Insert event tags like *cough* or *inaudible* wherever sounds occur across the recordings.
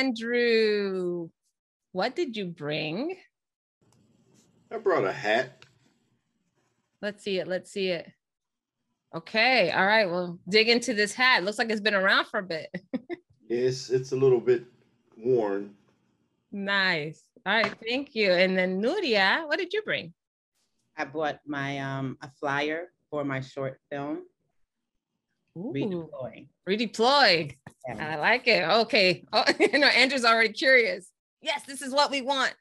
Andrew, what did you bring? I brought a hat. Let's see it. Let's see it. Okay. All right. Well, dig into this hat. Looks like it's been around for a bit. *laughs* Yes, it's a little bit worn. nice. All right. Thank you. And then Nuria, what did you bring? I bought my um a flyer for my short film, Ooh, Redeploy. redeploy. Yeah. I like it. Okay. *laughs* Oh, you know, Andrew's already curious. Yes, this is what we want.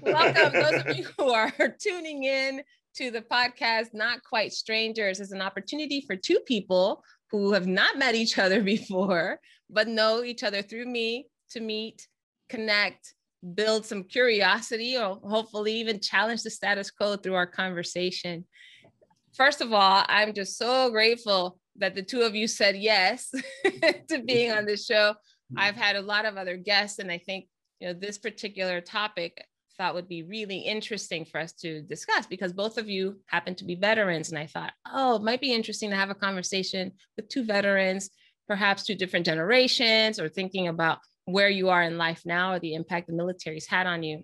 Welcome, those of you who are *laughs* tuning in to the podcast, Not Quite Strangers, is an opportunity for two people who have not met each other *laughs* before, but know each other through me to meet, connect, build some curiosity, or hopefully even challenge the status quo through our conversation. First of all, I'm just so grateful that the two of you said yes *laughs* to being on this show. Mm-hmm. I've had a lot of other guests, and I think you know this particular topic thought would be really interesting for us to discuss because both of you happen to be veterans and i thought oh it might be interesting to have a conversation with two veterans perhaps two different generations or thinking about where you are in life now or the impact the military's had on you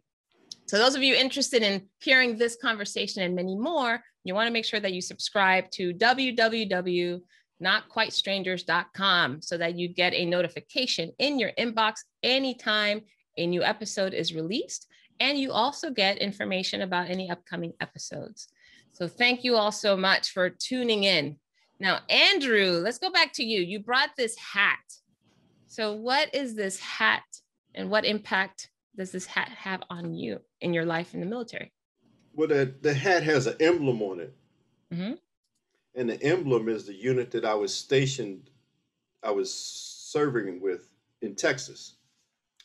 so those of you interested in hearing this conversation and many more you want to make sure that you subscribe to www.notquitestrangers.com so that you get a notification in your inbox anytime a new episode is released and you also get information about any upcoming episodes. So thank you all so much for tuning in. Now, Andrew, let's go back to you. You brought this hat. So, what is this hat and what impact does this hat have on you in your life in the military? Well, the, the hat has an emblem on it. Mhm. And the emblem is the unit that I was stationed, I was serving with in Texas,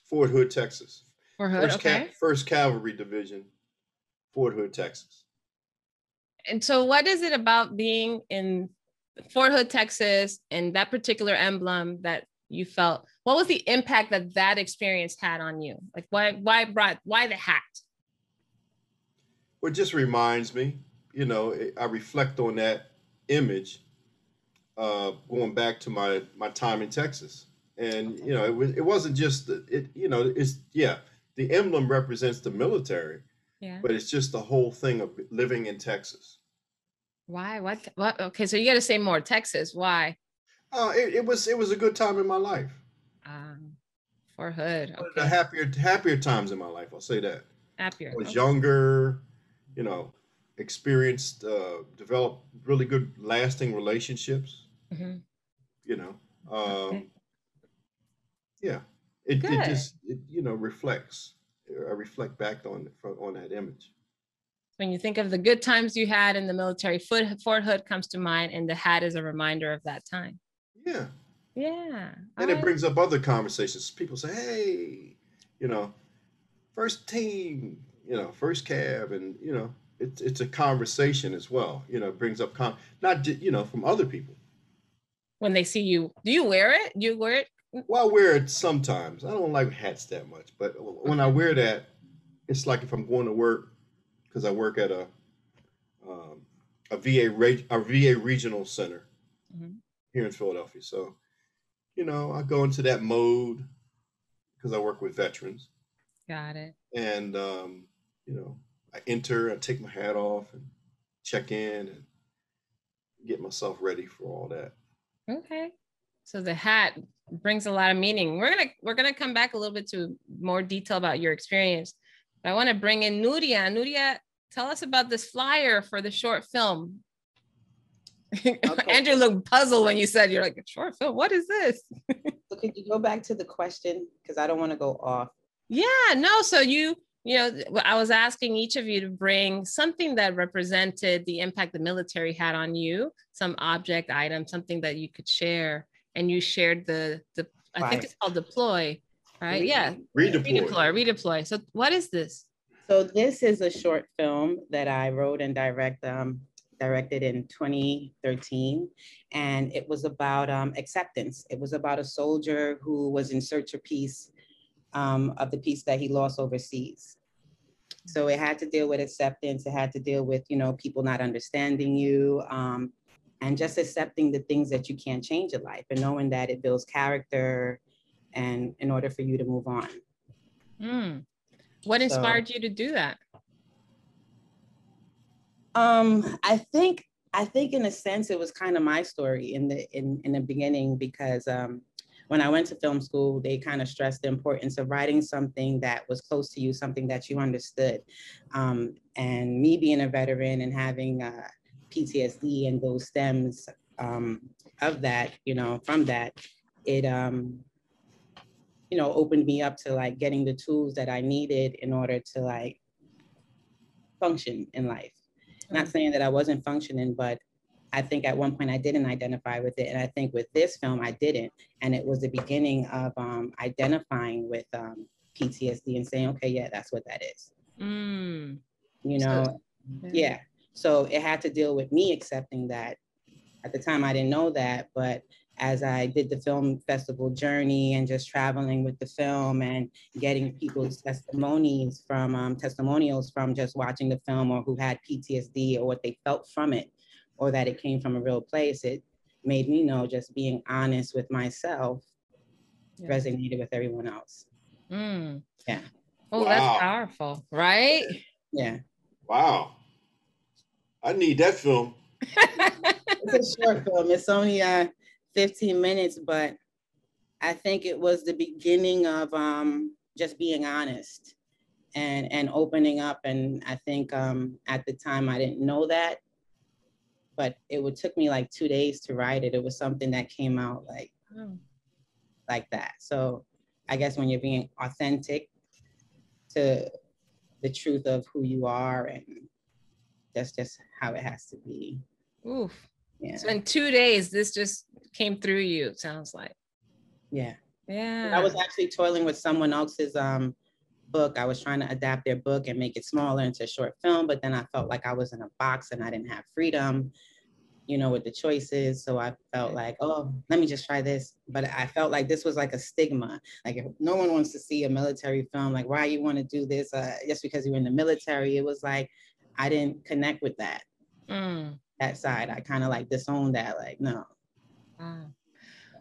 Fort Hood, Texas. Fort Hood, First, okay. Ca- First Cavalry Division, Fort Hood, Texas. And so, what is it about being in Fort Hood, Texas, and that particular emblem that you felt? What was the impact that that experience had on you? Like, why, why brought, why the hat? Well, it just reminds me, you know, it- I reflect on that image uh, going back to my, my time in Texas. And, you know, it, was, it wasn't just, the, it, you know, it's, yeah, the emblem represents the military, Yeah. but it's just the whole thing of living in Texas. Why? What? What? Okay, so you got to say more. Texas. Why? Uh, it, it was it was a good time in my life. Um, Fort Hood. Okay. happier happier times in my life. I'll say that. Happier. I was okay. younger, you know, experienced, uh, developed really good lasting relationships. Mhm. You know, um, Okay. yeah, it, Good. it just it, you know reflects. I reflect back on on that image. When you think of the good times you had in the military, Fort, Fort Hood comes to mind, and the hat is a reminder of that time. Yeah, Yeah. and it right. brings up other conversations. People say, "Hey, you know, first team, you know, first cav," and you know, it's it's a conversation as well. You know, it brings up con not you know from other people. when they see you, do you wear it? Do you wear it? Well, I wear it sometimes. I don't like hats that much, but when I wear that, it's like if I'm going to work because I work at a um, a VA reg- a VA regional center Mhm. here in Philadelphia. So, you know, I go into that mode because I work with veterans, Got it. and um, you know, I enter, I take my hat off, and check in, and get myself ready for all that. Okay. So the hat brings a lot of meaning. We're gonna we're gonna come back a little bit to more detail about your experience. But I want to bring in Nuria. Nuria, tell us about this flyer for the short film. *laughs* *laughs* Andrew looked puzzled when you said you're like a short film. What is this? So could you go back to the question? Because I don't want to go off. Yeah, no. So you, you know, I was asking each of you to bring something that represented the impact the military had on you, some object item, something that you could share, and you shared the the. I think it's called deploy, right? Yeah, Redeploy. redeploy, redeploy. So what is this? So this is a short film that I wrote and direct, um, directed in 2013. And it was about um, acceptance. It was about a soldier who was in search of peace, um, of the peace that he lost overseas. So it had to deal with acceptance. It had to deal with, you know, people not understanding you, um, and just accepting the things that you can't change in life and knowing that it builds character and in order for you to move on. Mm. What inspired so, you to do that? Um, I think I think in a sense it was kind of my story in the in in the beginning because um, when I went to film school, they kind of stressed the importance of writing something that was close to you, something that you understood. Um, and me being a veteran and having uh, PTSD and those stems um, of that, you know, from that, it um, you know opened me up to like getting the tools that I needed in order to like function in life. Not saying that I wasn't functioning, but I think at one point I didn't identify with it. And I think with this film, I didn't. And it was the beginning of um, identifying with um, PTSD and saying, okay, yeah, that's what that is. Mm. You know, so, yeah. yeah. So it had to deal with me accepting that. At the time, I didn't know that, but as I did the film festival journey and just traveling with the film and getting people's testimonies from um, testimonials from just watching the film or who had PTSD or what they felt from it or that it came from a real place, it made me know just being honest with myself yeah. resonated with everyone else. Mm. Yeah. Oh, wow. that's powerful, right? Yeah. Wow. I need that film. *laughs* it's a short film. It's only uh 15 minutes, but I think it was the beginning of um, just being honest and and opening up. And I think um, at the time I didn't know that, but it would took me like two days to write it. It was something that came out like oh. like that. So I guess when you're being authentic to the truth of who you are, and that's just how it has to be. Oof. Yeah. So in two days, this just came through you, it sounds like. Yeah. Yeah. I was actually toiling with someone else's um book. I was trying to adapt their book and make it smaller into a short film, but then I felt like I was in a box and I didn't have freedom, you know, with the choices. So I felt like, oh, let me just try this. But I felt like this was like a stigma. Like if no one wants to see a military film, like why you want to do this uh, just because you're in the military. It was like I didn't connect with that. Mm that side. I kind of like disowned that. Like, no. Wow.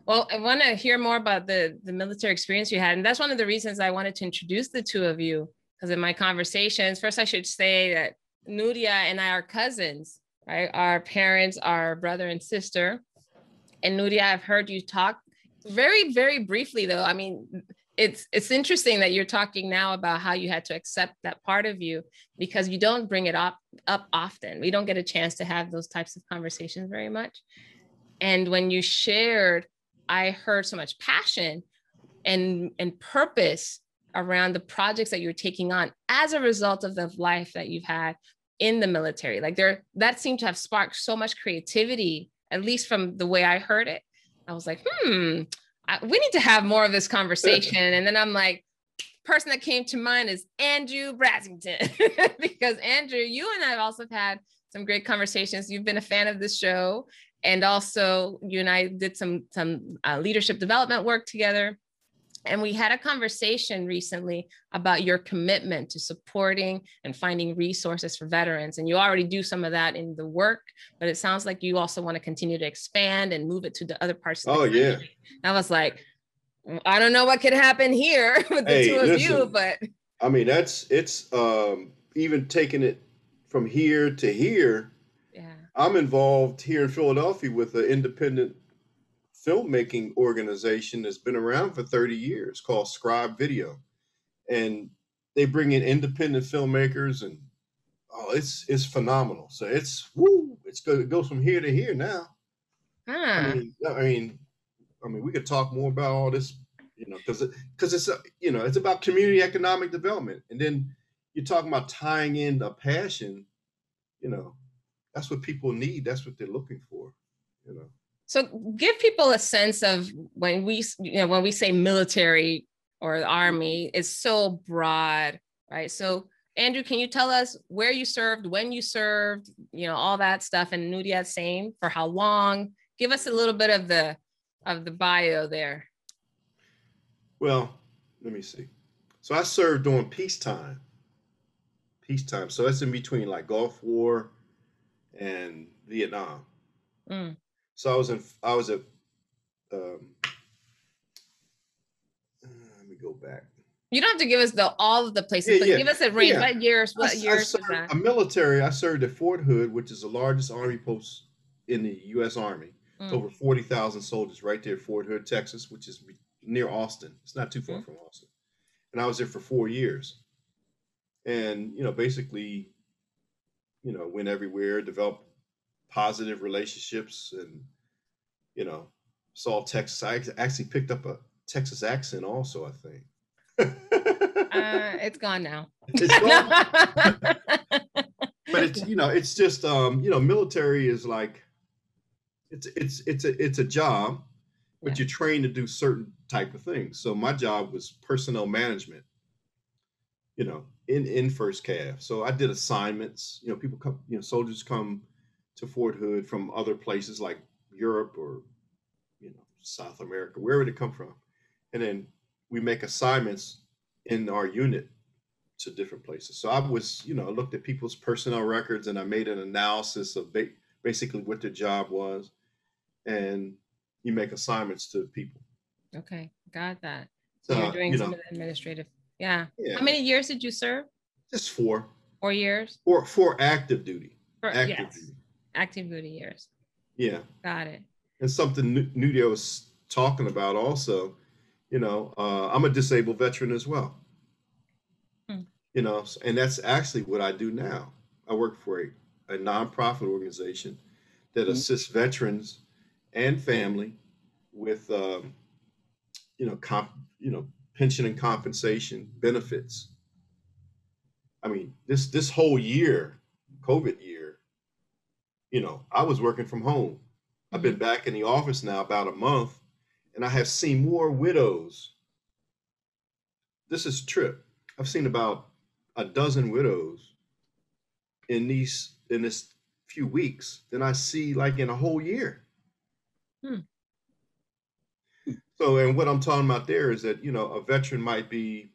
Well, I want to hear more about the the military experience you had, and that's one of the reasons I wanted to introduce the two of you. Because in my conversations, first I should say that Nuria and I are cousins, right? Our parents are brother and sister. And Nuria, I've heard you talk very, very briefly, though. I mean, it's it's interesting that you're talking now about how you had to accept that part of you because you don't bring it up up often. We don't get a chance to have those types of conversations very much. And when you shared, I heard so much passion and and purpose around the projects that you're taking on as a result of the life that you've had in the military. Like there that seemed to have sparked so much creativity, at least from the way I heard it. I was like, hmm, I, we need to have more of this conversation. and then I'm like, person that came to mind is Andrew Brazington, *laughs* because Andrew, you and I have also had some great conversations. You've been a fan of this show, and also you and I did some some uh, leadership development work together. And we had a conversation recently about your commitment to supporting and finding resources for veterans. And you already do some of that in the work, but it sounds like you also want to continue to expand and move it to the other parts of the Oh, yeah. I was like, I don't know what could happen here *laughs* with the hey, two of listen, you, but I mean, that's it's um, even taking it from here to here. I'm involved here in Philadelphia with an independent filmmaking organization that's been around for 30 years called Scribe Video. And they bring in independent filmmakers and oh it's it's phenomenal. So it's woo, it's good it goes from here to here now. Huh. I mean, I mean, I mean, we could talk more about all this, you know, because because it's a, you know it's about community economic development, and then you're talking about tying in a passion, you know, that's what people need. That's what they're looking for, you know. So give people a sense of when we, you know, when we say military or the army is so broad, right? So Andrew, can you tell us where you served, when you served, you know, all that stuff, and Nuria same for how long? Give us a little bit of the of the bio there. Well, let me see. So I served during peacetime. Peacetime. So that's in between like Gulf War and Vietnam. Mm. So I was in I was at um, let me go back. You don't have to give us the all of the places, Yeah, but yeah, give us a range. yeah. What years? What I years served- that? A military. I served at Fort Hood, which is the largest army post in the U.S. Army. Mm. Over forty thousand soldiers right there, at Fort Hood, Texas, which is near Austin. It's not too far Mhm. from Austin. And I was there for four years. And you know, basically, you know, went everywhere, developed positive relationships, and you know, saw Texas. I actually picked up a Texas accent, also. I think. Uh, *laughs* it's gone now. It's gone. *laughs* but it's you know it's just um you know military is like it's it's it's a it's a job but Yeah. you're trained to do certain type of things so my job was personnel management you know in in first cav so i did assignments you know people come you know soldiers come to fort hood from other places like europe or you know south america wherever they come from and then we make assignments in our unit to different places. So I was, you know, I looked at people's personnel records and I made an analysis of ba- basically what their job was, and you make assignments to people. okay, got that. So So you're doing you some know, of the administrative. Yeah. yeah, How many years did you serve? just four, Four years. four, four active duty, For, active yes, duty. active duty years. Yeah, Got it. and something Nu- Nuria was talking about also. You know, uh, I'm a disabled veteran as well. Hmm. You know, and that's actually what I do now. I work for a, a nonprofit organization that Mhm. assists veterans and family with, um, you know, comp, you know, pension and compensation benefits. I mean, this this whole year, COVID year, you know, I was working from home. I've been back in the office now about a month, and I have seen more widows. This is trip. I've seen about a dozen widows in these in this few weeks than I see like in a whole year. Hmm. So, and what I'm talking about there is that you know a veteran might be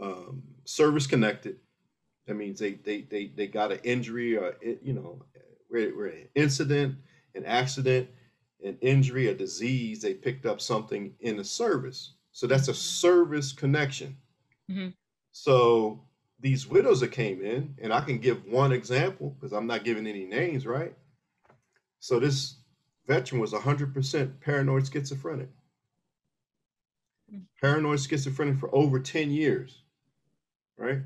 um, service connected. That means they they they they got an injury or you know, where, where an incident, an accident, an injury, a disease. They picked up something in the service, so that's a service connection. Mhm. So these widows that came in, and I can give one example because I'm not giving any names, right? So this veteran was 100% paranoid schizophrenic. Paranoid schizophrenic for over 10 years, right?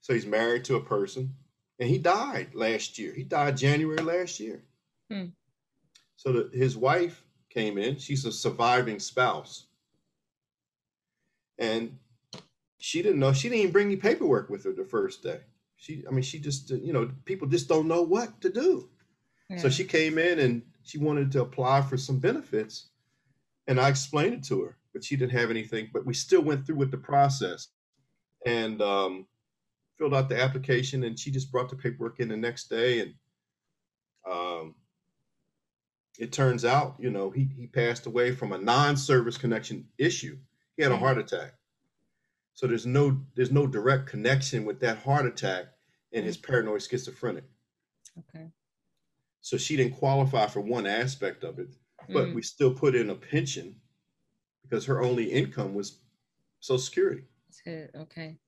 So he's married to a person and he died last year. He died January last year. Hmm. So the, his wife came in. She's a surviving spouse. And she didn't know. She didn't even bring any paperwork with her the first day. She, I mean, she just, you know, people just don't know what to do. So she came in and she wanted to apply for some benefits. And I explained it to her, but she didn't have anything. But we still went through with the process and um, filled out the application. And she just brought the paperwork in the next day. And um, it turns out, you know, he, he passed away from a non service connection issue. He had a Mhm. heart attack. So there's no there's no direct connection with that heart attack and his paranoid schizophrenic. okay. So she didn't qualify for one aspect of it, but Mm. we still put in a pension because her only income was Social Security. Okay.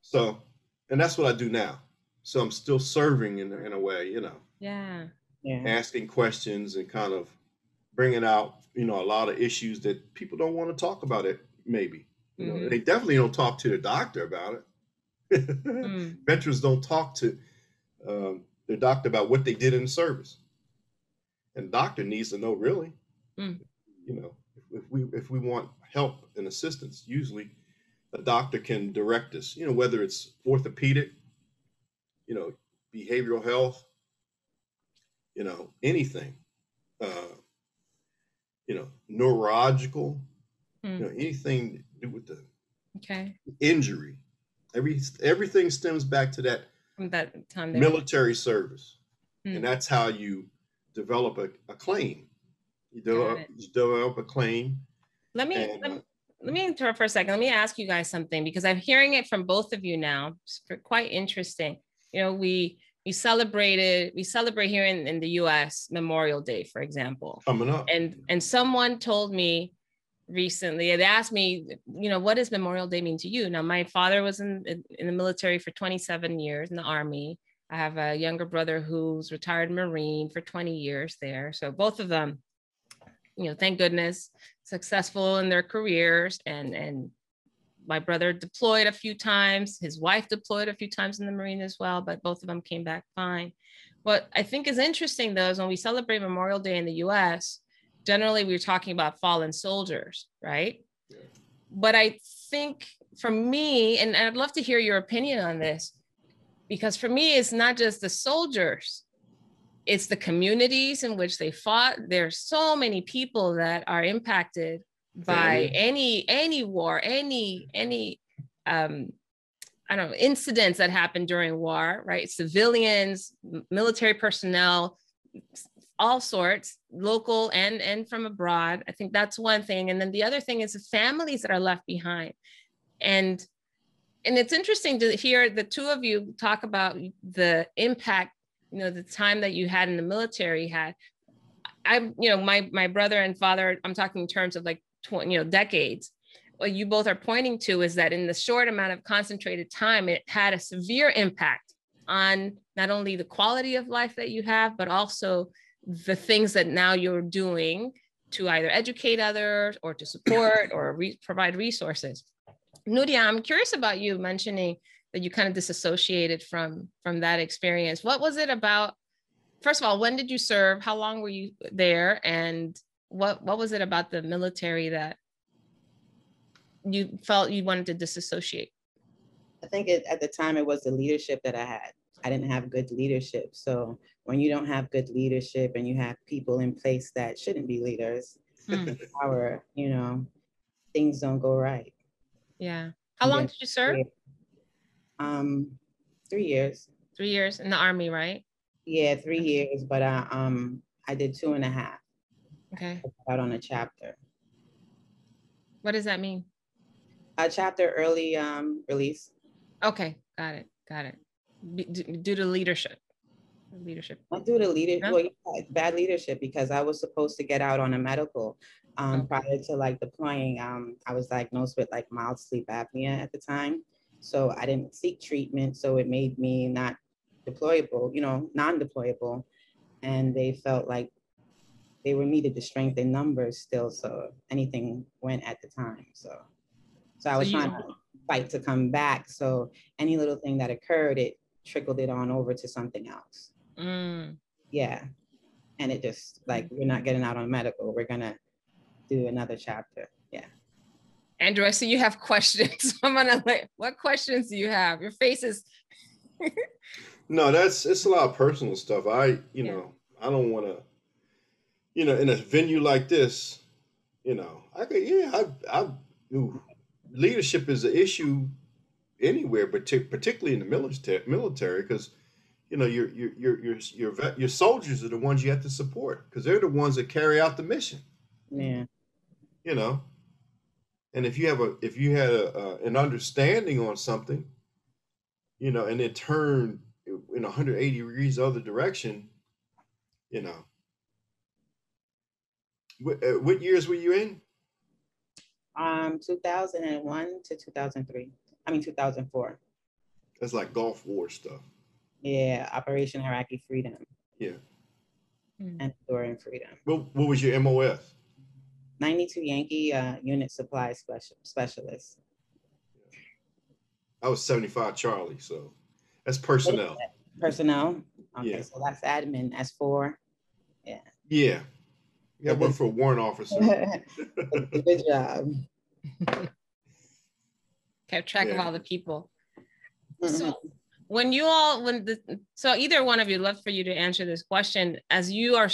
So, and that's what I do now. So I'm still serving in, in a way, you know, Yeah. Yeah. asking questions and kind of bringing out, you know, a lot of issues that people don't want to talk about it, maybe. You know, Mhm. they definitely don't talk to the doctor about it. *laughs* Mm. Veterans don't talk to um, their doctor about what they did in the service. And doctor needs to know really. Mm. You know, if, if we if we want help and assistance, usually a doctor can direct us. You know, whether it's orthopedic, you know, behavioral health, you know, anything. Uh, you know, neurological, Mm. you know, anything to do with the Okay. injury. Every everything stems back to that that time there. military service, Hmm. and that's how you develop a, a claim. You develop, you develop a claim. Let me, And, let uh, me let me interrupt for a second. Let me ask you guys something because I'm hearing it from both of you now. It's quite interesting. You know, we we celebrated we celebrate here in, in the US Memorial Day, for example. Coming up. And and someone told me recently. They asked me, you know, what does Memorial Day mean to you? Now, my father was in, in the military for 27 years in the Army. I have a younger brother who's retired Marine for 20 years there. So both of them, you know, thank goodness, successful in their careers. And, and my brother deployed a few times. His wife deployed a few times in the Marine as well, but both of them came back fine. What I think is interesting though is when we celebrate Memorial Day in the US, generally we're talking about fallen soldiers, right? Yeah. But I think for me, and I'd love to hear your opinion on this, because for me, it's not just the soldiers, it's the communities in which they fought. There's so many people that are impacted by any any war, any any um I don't know, incidents that happen during war, right? Civilians, military personnel, all sorts, local and and from abroad. I think that's one thing. And then the other thing is the families that are left behind. And and it's interesting to hear the two of you talk about the impact, you know, the time that you had in the military had. I'm, you know, my my brother and father, I'm talking in terms of like 20, you know, decades. What you both are pointing to is that in the short amount of concentrated time, it had a severe impact on not only the quality of life that you have, but also the things that now you're doing to either educate others or to support or re- provide resources. Nuria, I'm curious about you mentioning that you kind of disassociated from from that experience. What was it about? First of all, when did you serve? How long were you there? And what what was it about the military that you felt you wanted to disassociate? I think it, at the time it was the leadership that I had. I didn't have good leadership. So when you don't have good leadership and you have people in place that shouldn't be leaders, hmm. power, you know, things don't go right. Yeah. How long did you serve? Um, three years. Three years in the army, right? Yeah, three years, but I um I did two and a half. Okay. Out on a chapter. What does that mean? A chapter early um release. Okay, got it, got it. due to leadership leadership? I do the leadership. Well, yeah, bad leadership because I was supposed to get out on a medical um, okay. prior to like deploying. Um, I was diagnosed with like mild sleep apnea at the time, so I didn't seek treatment. So it made me not deployable, you know, non-deployable, and they felt like they were needed to strengthen numbers still. So anything went at the time. So, so I was so trying to fight to come back. So any little thing that occurred, it trickled it on over to something else. Mm. Yeah. And it just like, we're not getting out on medical. We're going to do another chapter. Yeah. Andrew, I see you have questions. *laughs* I'm gonna let what questions do you have? Your face is *laughs* No, that's it's a lot of personal stuff. I, you yeah. know, I don't wanna, you know, in a venue like this, you know, I could yeah, I I ooh, leadership is an issue anywhere, but particularly in the military military, because you know your your your your your, vet, your soldiers are the ones you have to support because they're the ones that carry out the mission. Yeah. You know, and if you have a if you had a, a an understanding on something, you know, and it turned in 180 degrees other direction, you know. What, uh, what years were you in? Um, 2001 to 2003. I mean 2004. That's like Gulf War stuff. Yeah, Operation Iraqi Freedom. Yeah. Mm. And Enduring Freedom. What, what was your MOS? 92 Yankee uh, Unit Supply special, Specialist. I was 75 Charlie, so that's personnel. Personnel. Okay, yeah. so that's admin. S4. Yeah. Yeah. Yeah, I work for a *laughs* warrant officer. Good job. Kept track yeah. of all the people. Mm-hmm. So when you all when the so either one of you love for you to answer this question as you are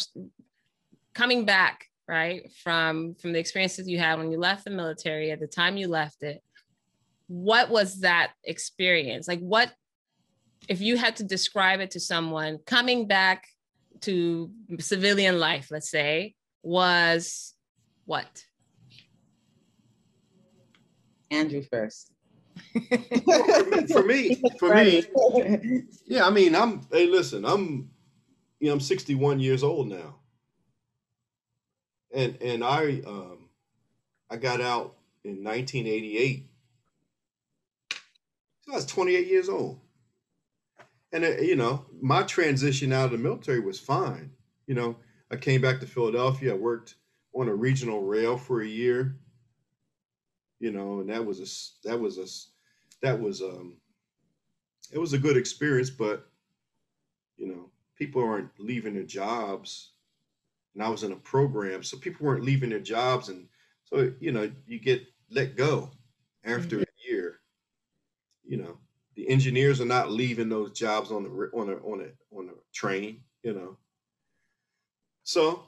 coming back right from from the experiences you had when you left the military at the time you left it what was that experience? Like what if you had to describe it to someone coming back to civilian life let's say was what? Andrew first *laughs* for me, *laughs* for me, *laughs* yeah. I mean, I'm. Hey, listen, I'm. You know, I'm 61 years old now, and and I, um, I got out in 1988. So I was 28 years old. And, uh, you know, my transition out of the military was fine. You know, I came back to Philadelphia. I worked on a regional rail for a year. You know, and that was a, that was a, that was, um, it was a good experience, but, you know, people aren't leaving their jobs. And I was in a program, so people weren't leaving their jobs. And so, you know, you get let go after mm-hmm. a year. You know, the engineers are not leaving those jobs on the on a on a on a train. You know, so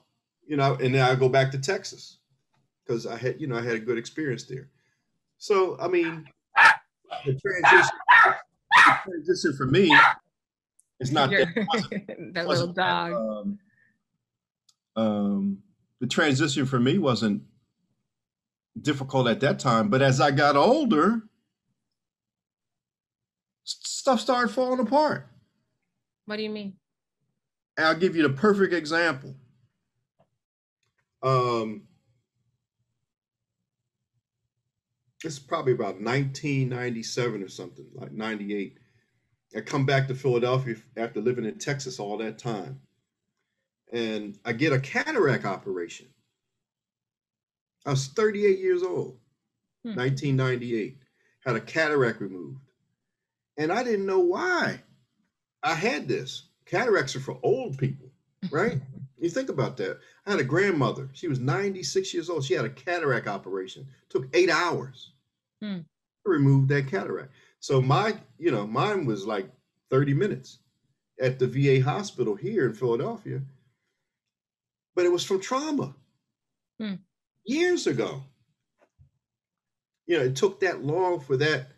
you know, and then I go back to Texas because I had you know I had a good experience there. So I mean, the transition, the transition for me is not that, *laughs* that little dog. Um, um, the transition for me wasn't difficult at that time. But as I got older, stuff started falling apart. What do you mean? I'll give you the perfect example. Um, it's probably about 1997 or something, like 98. I come back to Philadelphia after living in Texas all that time. And I get a cataract operation. I was 38 years old, hmm. 1998, had a cataract removed. And I didn't know why I had this. Cataracts are for old people, right? *laughs* you think about that. I had a grandmother. She was 96 years old. She had a cataract operation. It took eight hours hmm. to remove that cataract. So my, you know, mine was like 30 minutes at the VA hospital here in Philadelphia. But it was from trauma. Hmm years ago. You know, it took that long for that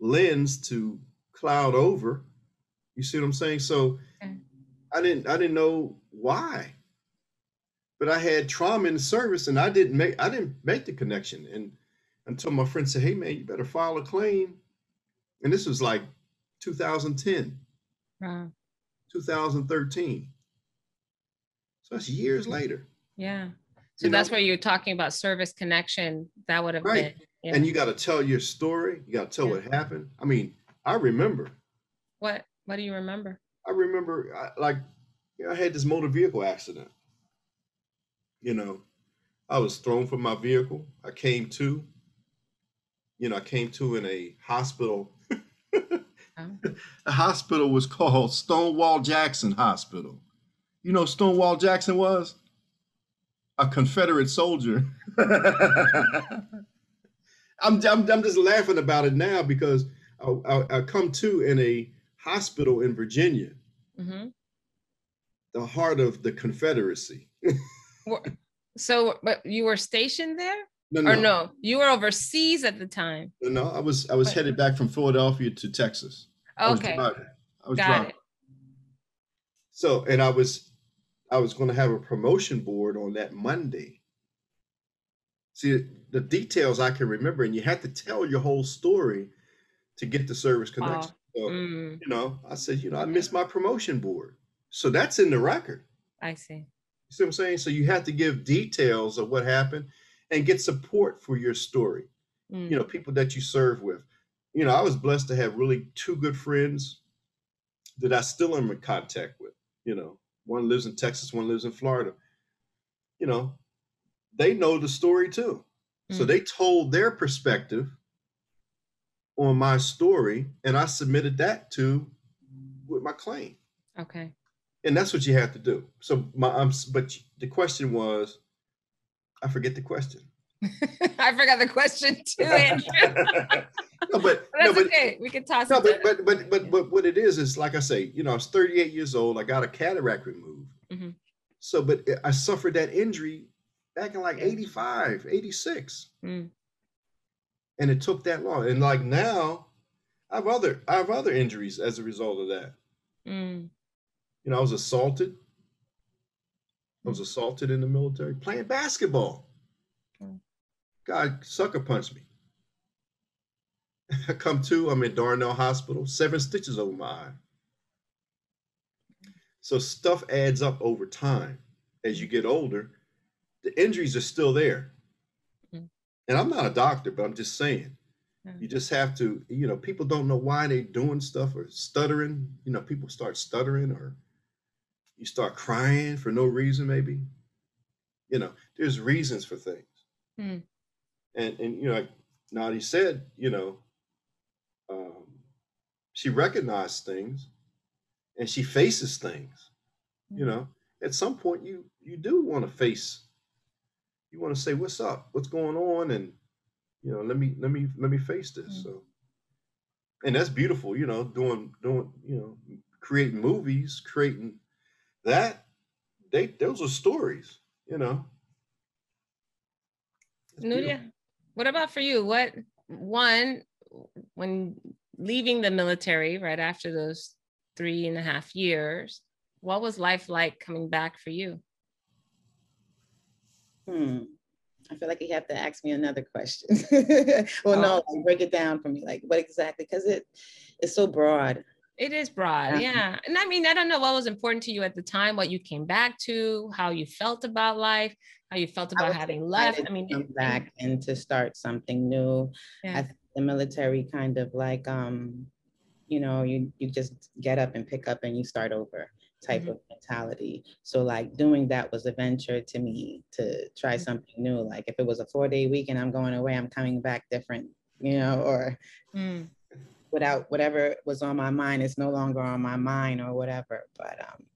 lens to cloud over. You see what I'm saying? So I didn't I didn't know why. But I had trauma in the service and I didn't make I didn't make the connection. And until my friend said, Hey man, you better file a claim. And this was like 2010, wow. 2013. So that's years later. Yeah. So you that's know? where you're talking about service connection. That would have right. been. Yeah. And you got to tell your story. You got to tell yeah. what happened. I mean, I remember. What? What do you remember? I remember, I, like, you know, I had this motor vehicle accident. You know, I was thrown from my vehicle. I came to. You know, I came to in a hospital. *laughs* The hospital was called Stonewall Jackson Hospital. You know, Stonewall Jackson was a Confederate soldier. *laughs* I'm, I'm, I'm just laughing about it now because I, I, I come to in a hospital in Virginia, mm-hmm. the heart of the Confederacy. *laughs* so, but you were stationed there? No, no, or no, you were overseas at the time. No, no, I was I was what? headed back from Philadelphia to Texas. Okay, I was, I was Got driving. It. So, and I was I was going to have a promotion board on that Monday. See, the details I can remember, and you had to tell your whole story to get the service connection. So, mm. you know, I said, you know, I missed my promotion board. So that's in the record. I see. You see what I'm saying? So you have to give details of what happened and get support for your story. Mm. You know, people that you serve with. You know, I was blessed to have really two good friends that I still am in contact with, you know, one lives in Texas, one lives in Florida. You know, they know the story too. Mm. So they told their perspective on my story, and I submitted that to with my claim. Okay. And that's what you have to do. So my, um, but the question was, I forget the question. *laughs* I forgot the question too, *laughs* Andrew. no, but, *laughs* that's no, but, okay. We can toss no, it. But, but, but but but what it is is like I say, you know, I was 38 years old. I got a cataract removed. Mm-hmm. So, but I suffered that injury back in like 85, 86. Mm. And it took that long. And like now, I have other I have other injuries as a result of that. Mm. You know, I was assaulted. I was assaulted in the military playing basketball. Mm. Guy sucker punched me. *laughs* I come to, I'm in Darnall Hospital, seven stitches over my eye. So stuff adds up over time as you get older. The injuries are still there. Mm-hmm. and I'm not a doctor, but I'm just saying, Mm. you just have to, you know, people don't know why they're doing stuff or stuttering. You know, people start stuttering or you start crying for no reason, maybe. You know, there's reasons for things. Mm. And and you know, like Nadi said, you know, um, she recognized things and she faces things. You Mm. know, at some point you you do want to face you want to say what's up what's going on and you know let me let me let me face this Mm. so and that's beautiful you know doing doing you know creating movies creating that they those are stories you know It's beautiful. Nuria, what about for you? What one when leaving the military right after those three and a half years, what was life like coming back for you? Hmm. I feel like you have to ask me another question. *laughs* well, no, like, break it down for me. Like what exactly? Because it it's so broad. It is broad, Yeah. And I mean, I don't know what was important to you at the time, what you came back to, how you felt about life, how you felt about having left. I mean, come back and to start something new. Yeah. I think the military kind of like um, you know, you you just get up and pick up and you start over type Mhm. of mentality. So like doing that was a venture to me to try Mhm. something new. Like if it was a four day week and I'm going away, I'm coming back different, you know, or Mm, without whatever was on my mind it's no longer on my mind or whatever. But um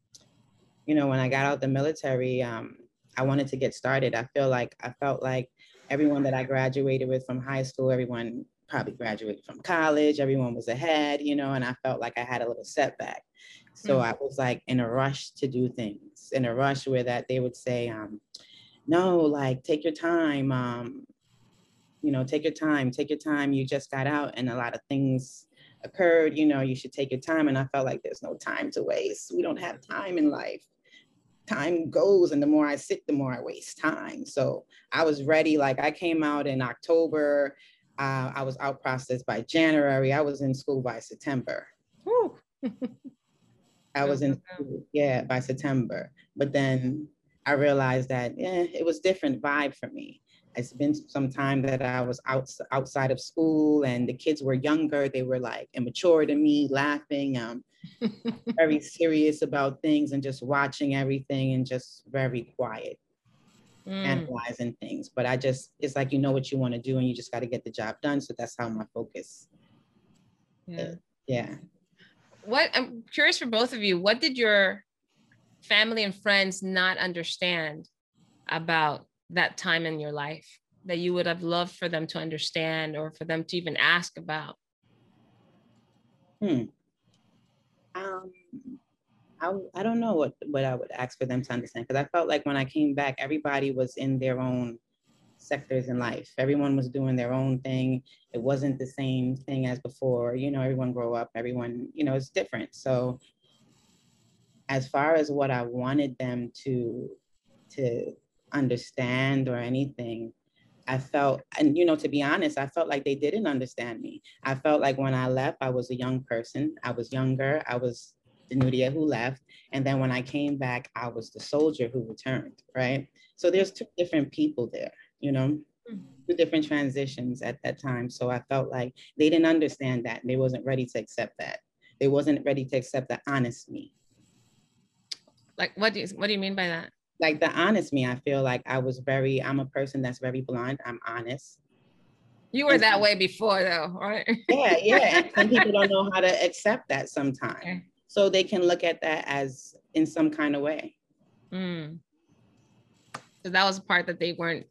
you know when i got out the military um i wanted to get started. I feel like i felt like everyone that i graduated with from high school everyone probably graduated from college everyone was ahead you know and i felt like i had a little setback. So i was like in a rush to do things in a rush where that they would say um no like take your time um you know take your time take your time. You just got out and a lot of things occurred you know you should take your time. And i felt like there's no time to waste. We don't have time in life. Time goes and the more i sit the more i waste time. So i was ready. Like i came out in october. Uh, i was out processed by january. I was in school by september. I was in *laughs* school, yeah, by September. But then I realized that eh, it was different vibe for me. It's been some time that I was out, outside of school and the kids were younger. They were like immature to me, laughing, um, *laughs* very serious about things and just watching everything and just very quiet, Mm, analyzing things. But I just, it's like you know what you want to do and you just got to get the job done. So that's how my focus. yeah. Yeah. what I'm curious for both of you, what did your family and friends not understand about that time in your life that you would have loved for them to understand or for them to even ask about? Hmm. Um, I, I don't know what, what I would ask for them to understand because I felt like when I came back, everybody was in their own sectors in life. Everyone was doing their own thing. It wasn't the same thing as before. You know, everyone grow up, everyone, you know, it's different. So as far as what I wanted them to to understand or anything, I felt, and you know, to be honest, I felt like they didn't understand me. I felt like when I left, I was a young person. I was younger. I was the Nuria who left. And then when I came back, I was the soldier who returned, right? So there's two different people there, you know, Mhm. two different transitions at that time. So I felt like they didn't understand that. They wasn't ready to accept that. They wasn't ready to accept the honest me. Like, what do you what do you mean by that? Like the honest me, I feel like I was very, I'm a person that's very blunt. I'm honest. You were And that some- way before, though, right? Yeah, yeah. and Some people don't *laughs* know how to accept that sometimes. Okay. So they can look at that as in some kind of way. Mm. So that was part that they weren't.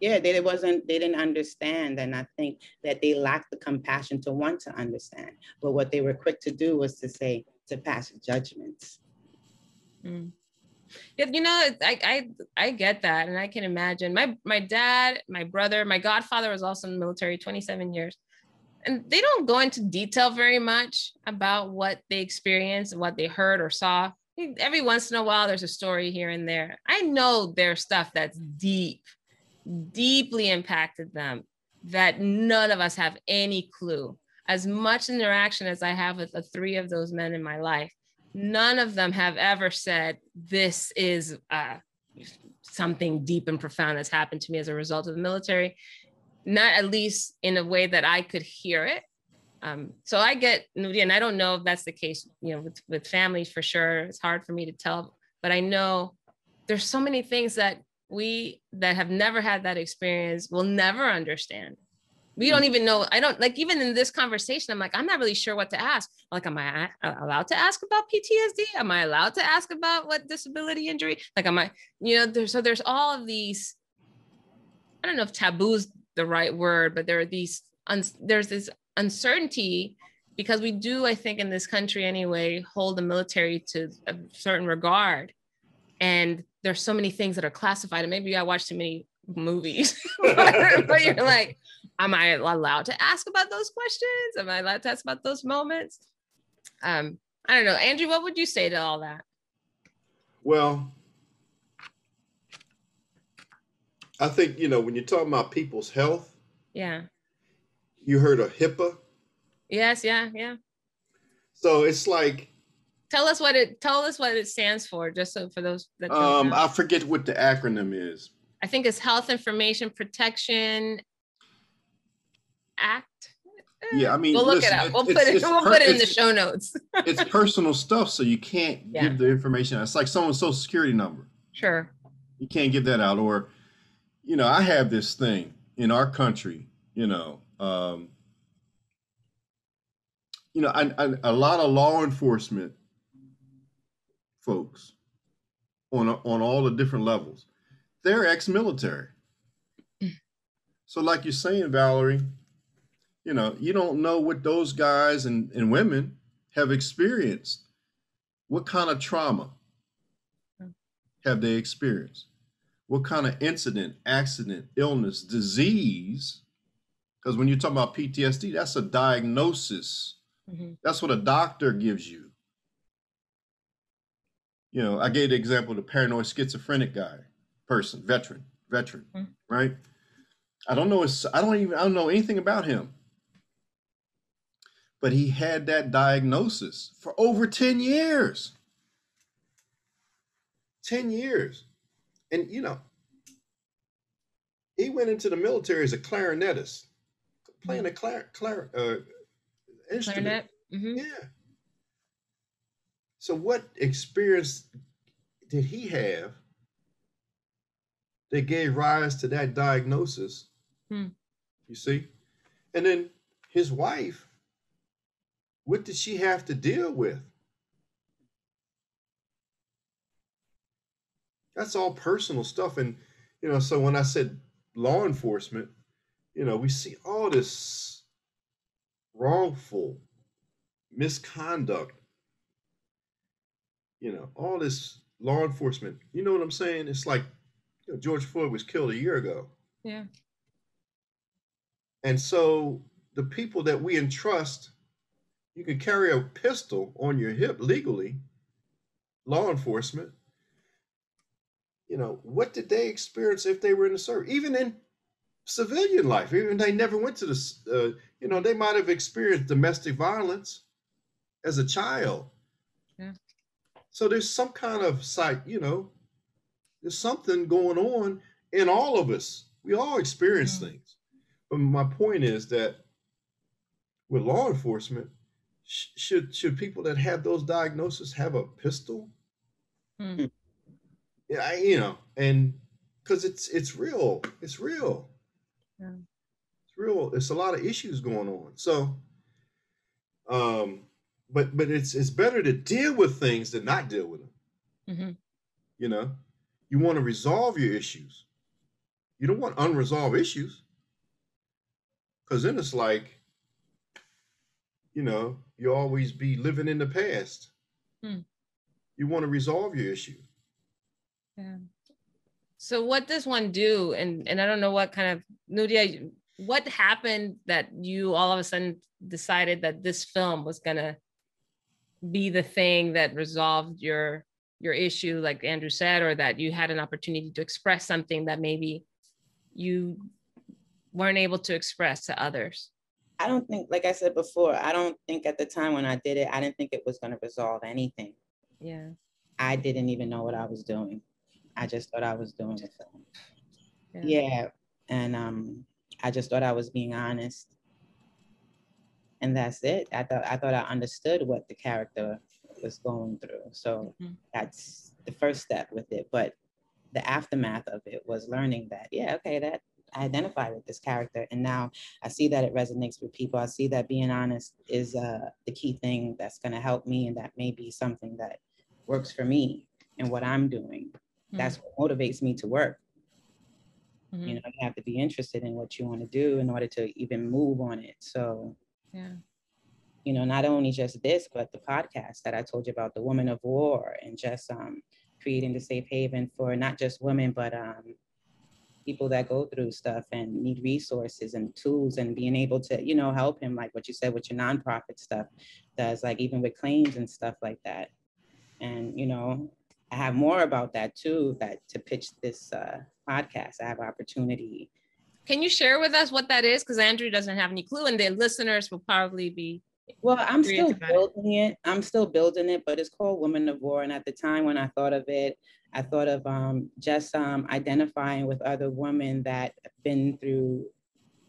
Yeah, they wasn't, they didn't understand. And I think that they lacked the compassion to want to understand. But what they were quick to do was to say, to pass judgments. Mm. Yeah, you know, I, I I get that, and I can imagine. My my dad, my brother, my godfather was also in the military, 27 years, and they don't go into detail very much about what they experienced what they heard or saw. Every once in a while, there's a story here and there. I know there's stuff that's deep, deeply impacted them that none of us have any clue. As much interaction as I have with the three of those men in my life, none of them have ever said this is uh, something deep and profound that's happened to me as a result of the military not at least in a way that I could hear it. Um, so I get and I don't know if that's the case, you know, with, with families for sure. It's hard for me to tell, but I know there's so many things that we that have never had that experience will never understand. We don't even know. I don't like even in this conversation. I'm like, I'm not really sure what to ask. Like, am I allowed to ask about PTSD? Am I allowed to ask about what disability injury? Like, am I, you know, there's so there's all of these. I don't know if taboos the right word, but there are these. There's this uncertainty because we do, I think, in this country anyway, hold the military to a certain regard, and there's so many things that are classified. And maybe I watch too many movies, *laughs* but you're like, am I allowed to ask about those questions? Am I allowed to ask about those moments? Um, I don't know. Andrew, what would you say to all that? Well, I think, you know, when you're talking about people's health, yeah. You heard of HIPAA? Yes, yeah, yeah. So it's like tell us what it tell us what it stands for, just so for those that um I forget what the acronym is. I think it's Health Information Protection Act. Yeah, I mean, we'll look listen, it up. *laughs* We'll put it. We'll per- put it in the show notes. *laughs* it's personal stuff, so you can't yeah. give the information. It's like someone's social security number. Sure. You can't give that out, or, you know, I have this thing in our country. You know, um, you know, I, I, a lot of law enforcement folks on on all the different levels, they're ex-military. So, like you're saying, Valerie, you know, you don't know what those guys and, and women have experienced. What kind of trauma have they experienced? What kind of incident, accident, illness, disease? Because when you talk about PTSD, that's a diagnosis. Mm-hmm. That's what a doctor gives you. You know, I gave the example of the paranoid schizophrenic guy, person, veteran, veteran, mm-hmm. right? I don't know I don't even I don't know anything about him. But he had that diagnosis for over 10 years. 10 years. And you know, he went into the military as a clarinetist, playing a clar, clar uh, instrument. Clarinet. Mm-hmm. Yeah. So what experience did he have that gave rise to that diagnosis Hmm. You see? And then his wife, what did she have to deal with? That's all personal stuff. And, you know, so when I said law enforcement, you know, we see all this wrongful misconduct, you know, all this law enforcement. You know what I'm saying? It's like you know, George Floyd was killed a year ago. Yeah. And so the people that we entrust, you can carry a pistol on your hip legally, law enforcement. You know, what did they experience if they were in the service? Even in civilian life, even they never went to the, uh, you know, they might have experienced domestic violence as a child. Yeah. So there's some kind of sight, you know, there's something going on in all of us. We all experience yeah. things. But my point is that with law enforcement, should should people that have those diagnoses have a pistol? Hmm. Yeah, I, you know, and because it's it's real, it's real. Yeah. It's real. It's a lot of issues going on. So, um, but but it's it's better to deal with things than not deal with them. Mm-hmm. You know, you want to resolve your issues. You don't want unresolved issues. Because then it's like, you know, you always be living in the past. Hmm. You want to resolve your issue. Yeah. So what does one do? And and I don't know what kind of Nuria, what happened that you all of a sudden decided that this film was gonna be the thing that resolved your your issue, like Andrew said, or that you had an opportunity to express something that maybe you weren't able to express to others? I don't think, like I said before, I don't think at the time when I did it, I didn't think it was going to resolve anything. Yeah. I didn't even know what I was doing. I just thought I was doing a film. Yeah. yeah. And um, I just thought I was being honest. And that's it. I thought I thought I understood what the character was going through. So mm-hmm. that's the first step with it. But the aftermath of it was learning that, yeah, okay, that I identify with this character. And now I see that it resonates with people. I see that being honest is uh, the key thing that's going to help me. And that may be something that works for me and what I'm doing. Mm-hmm. That's what motivates me to work. Mm-hmm. You know, you have to be interested in what you want to do in order to even move on it. So, yeah. You know, not only just this, but the podcast that I told you about, the Woman of War, and just um, creating the safe haven for not just women, but um, people that go through stuff and need resources and tools and being able to, you know, help him, like what you said with your nonprofit stuff, does like even with claims and stuff like that. And, you know, I have more about that too, that to pitch this uh, podcast, I have opportunity. Can you share with us what that is? Because Andrew doesn't have any clue and the listeners will probably be well, I'm still building it. it. I'm still building it, but it's called Women of War. And at the time when I thought of it, I thought of um, just um, identifying with other women that have been through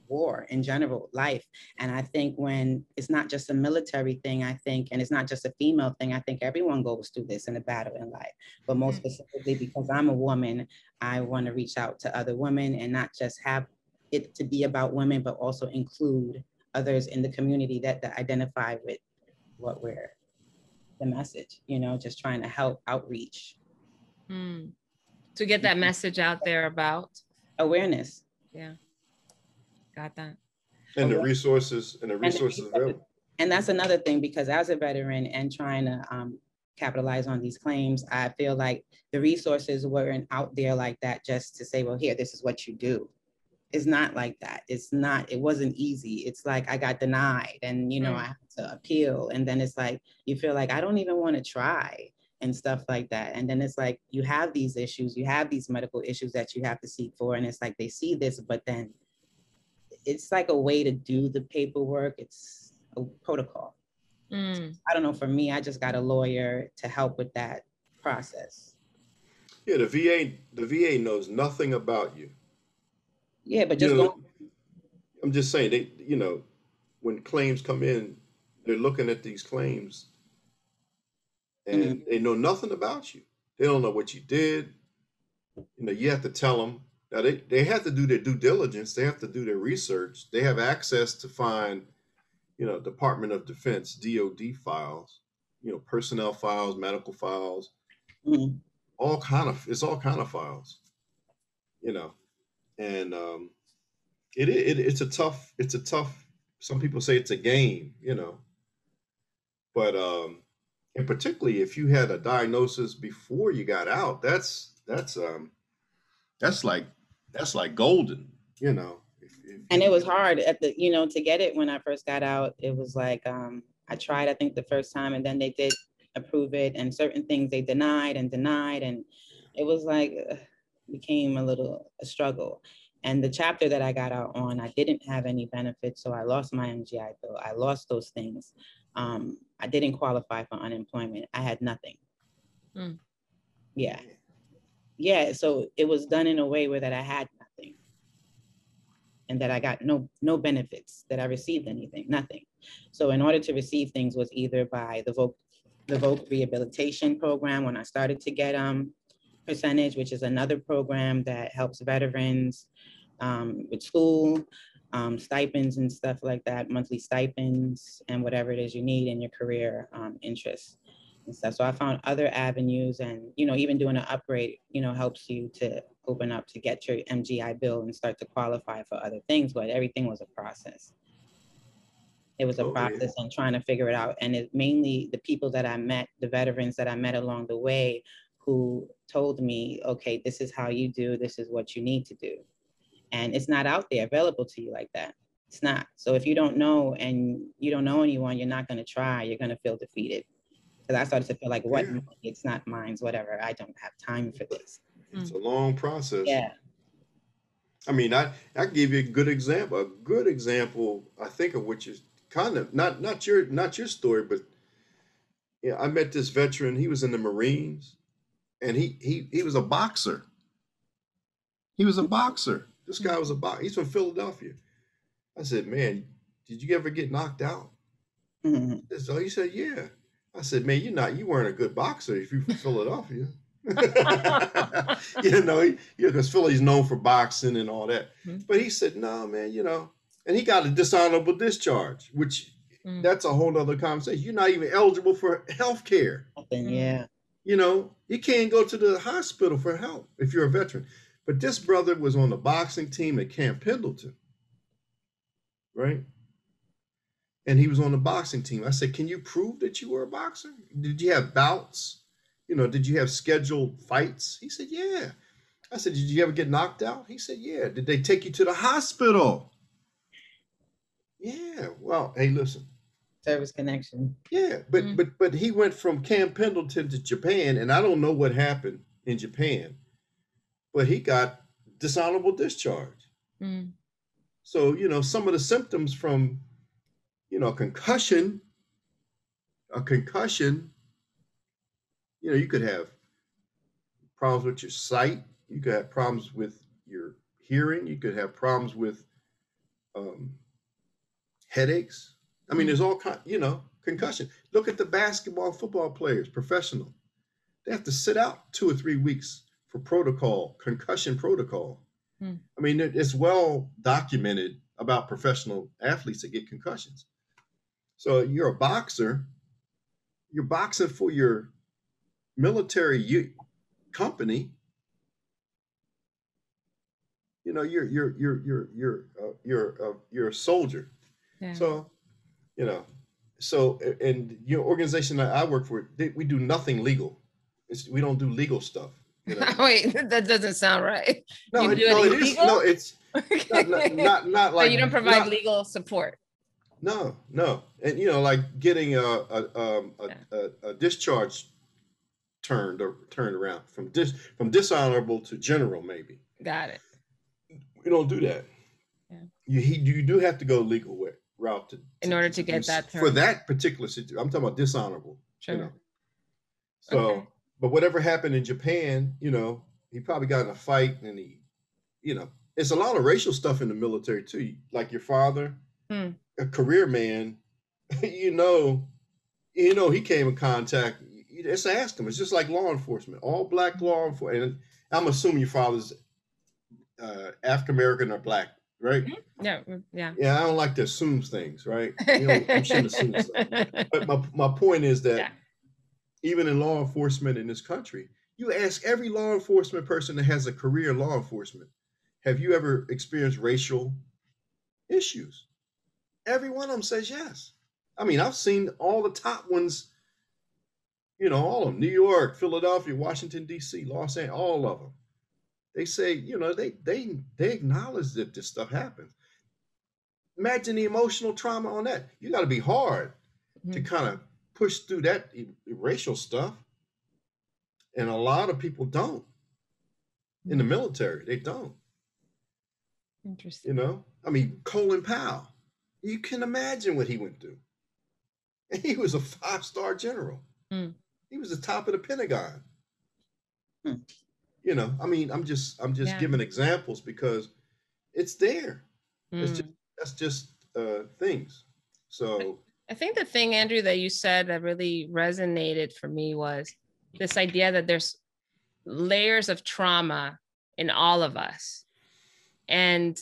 war in general, life. And I think when it's not just a military thing, I think, and it's not just a female thing, I think everyone goes through this in a battle in life. But most mm-hmm. specifically, because I'm a woman, I want to reach out to other women and not just have it to be about women, but also include others in the community that, that identify with what we're the message, you know, just trying to help outreach Mm. To get that message out there about awareness. Yeah. Got that. And the resources and the resources and, available. And that's another thing because as a veteran and trying to um, capitalize on these claims, I feel like the resources weren't out there like that just to say, well, here, this is what you do. It's not like that. It's not, it wasn't easy. It's like I got denied and, you know, mm. I had to appeal. And then it's like, you feel like I don't even want to try and stuff like that. And then it's like you have these issues, you have these medical issues that you have to seek for. And it's like they see this, but then it's like a way to do the paperwork. It's a protocol. Mm. I don't know. For me, I just got a lawyer to help with that process. Yeah, the VA, the VA knows nothing about you. Yeah, but just you know, I'm just saying they, you know, when claims come in, they're looking at these claims and mm-hmm. they know nothing about you. They don't know what you did. You know, you have to tell them. Now they, they have to do their due diligence. They have to do their research. They have access to find, you know, Department of Defense DoD files, you know, personnel files, medical files, mm-hmm. all kind of it's all kind of files, you know, and um, it, it it's a tough it's a tough. Some people say it's a game, you know, but um, and particularly if you had a diagnosis before you got out, that's that's um that's like that's like golden, you know. If, if and it was hard at the you know to get it when I first got out. It was like um I tried I think the first time and then they did approve it and certain things they denied and denied and it was like uh, became a little a struggle. And the chapter that I got out on, I didn't have any benefits, so I lost my MGI bill. I lost those things. Um, I didn't qualify for unemployment. I had nothing. Mm. Yeah. Yeah. So it was done in a way where that I had nothing. And that I got no no benefits, that I received anything, nothing. So in order to receive things was either by the voc the voc rehabilitation program when I started to get um percentage, which is another program that helps veterans um, with school, um, stipends and stuff like that, monthly stipends and whatever it is you need in your career um, interests and stuff. So I found other avenues and, you know, even doing an upgrade, you know, helps you to open up to get your MGI bill and start to qualify for other things, but everything was a process. It was a process and trying to figure it out. And it mainly the people that I met, the veterans that I met along the way who told me, okay, this is how you do, this is what you need to do and it's not out there available to you like that. It's not. So if you don't know and you don't know anyone, you're not going to try. You're going to feel defeated. Because I started to feel like, what? Yeah. It's not mine. Whatever. I don't have time for this. It's a mm. long process. Yeah. I mean, I I give you a good example. A good example, I think, of which is kind of not not your not your story, but yeah, I met this veteran. He was in the Marines, and he he he was a boxer. He was a boxer, this guy was a boxer. He's from Philadelphia. I said, man, did you ever get knocked out? Mhm. So he said, yeah. I said, man, you're not, you weren't a good boxer if you're from Philadelphia. *laughs* you know, he, you know, because Philly's known for boxing and all that. Mhm. But he said, no, man, you know, and he got a dishonorable discharge, which Mm. that's a whole other conversation. You're not even eligible for health care. Mm. yeah. You know, you can't go to the hospital for help if you're a veteran. But this brother was on the boxing team at Camp Pendleton, right? And he was on the boxing team. I said, Can you prove that you were a boxer? Did you have bouts? You know, did you have scheduled fights? He said, Yeah. I said, Did you ever get knocked out? He said, Yeah. Did they take you to the hospital? Yeah. Well, hey, listen. Service connection. Yeah, but Mm. but but he went from Camp Pendleton to Japan, and I don't know what happened in Japan, but he got dishonorable discharge. Mm. So you know some of the symptoms from, you know, concussion, a concussion. You know, you could have problems with your sight. You could have problems with your hearing. You could have problems with um, headaches. I mean, there's all kind. You know, concussion. Look at the basketball, football players, professional. They have to sit out two or three weeks for protocol, concussion protocol. Hmm. I mean, it's well documented about professional athletes that get concussions. So you're a boxer, you're boxing for your military u- company. You know, you're you're you're you're you're uh, you're uh, you're a soldier. Yeah. So, you know, so and your organization that I work for, they, we do nothing legal. It's, we don't do legal stuff. You *laughs* know? Wait, that doesn't sound right. No, You it, do no, it, it is. No, it's *laughs* not, not, not, not so like you don't provide not- legal support. No, no, and you know, like getting a a, um, a, a, a discharge turned or turned around from dis from dishonorable to general, maybe. Got it. We don't do that. Yeah. You he, you do have to go legal way, route to In order to do get that for that particular situation. I'm talking about dishonorable. Sure. You know. So, Okay. But whatever happened in Japan, you know, he probably got in a fight and he, you know, it's a lot of racial stuff in the military too. Like your father, Hmm. a career man, *laughs* you know, you know, he came in contact. You just ask him. It's just like law enforcement, all black law enforcement. And I'm assuming your father's uh, African American or black, right? Yeah. mm, Yeah. Yeah, I don't like to assume things, right? You know, you shouldn't assume *laughs* stuff. But my, my point is that Yeah. Even in law enforcement in this country, you ask every law enforcement person that has a career in law enforcement, have you ever experienced racial issues? Every one of them says yes. I mean, I've seen all the top ones, you know, all of them, New York, Philadelphia, Washington, D.C., Los Angeles, all of them. They say, you know, they they they acknowledge that this stuff happens. Imagine the emotional trauma on that. You got to be hard to Mhm. kind of push through that racial stuff. And a lot of people don't in the military. They don't, Interesting. you know? I mean, Colin Powell, you can imagine what he went through. And he was a five star general. Hmm. He was the top of the Pentagon. Hmm. You know, I mean, I'm just I'm just Yeah. giving examples because it's there. It's Mm. just that's just uh things. So I think the thing, Andrew, that you said that really resonated for me was this idea that there's layers of trauma in all of us. And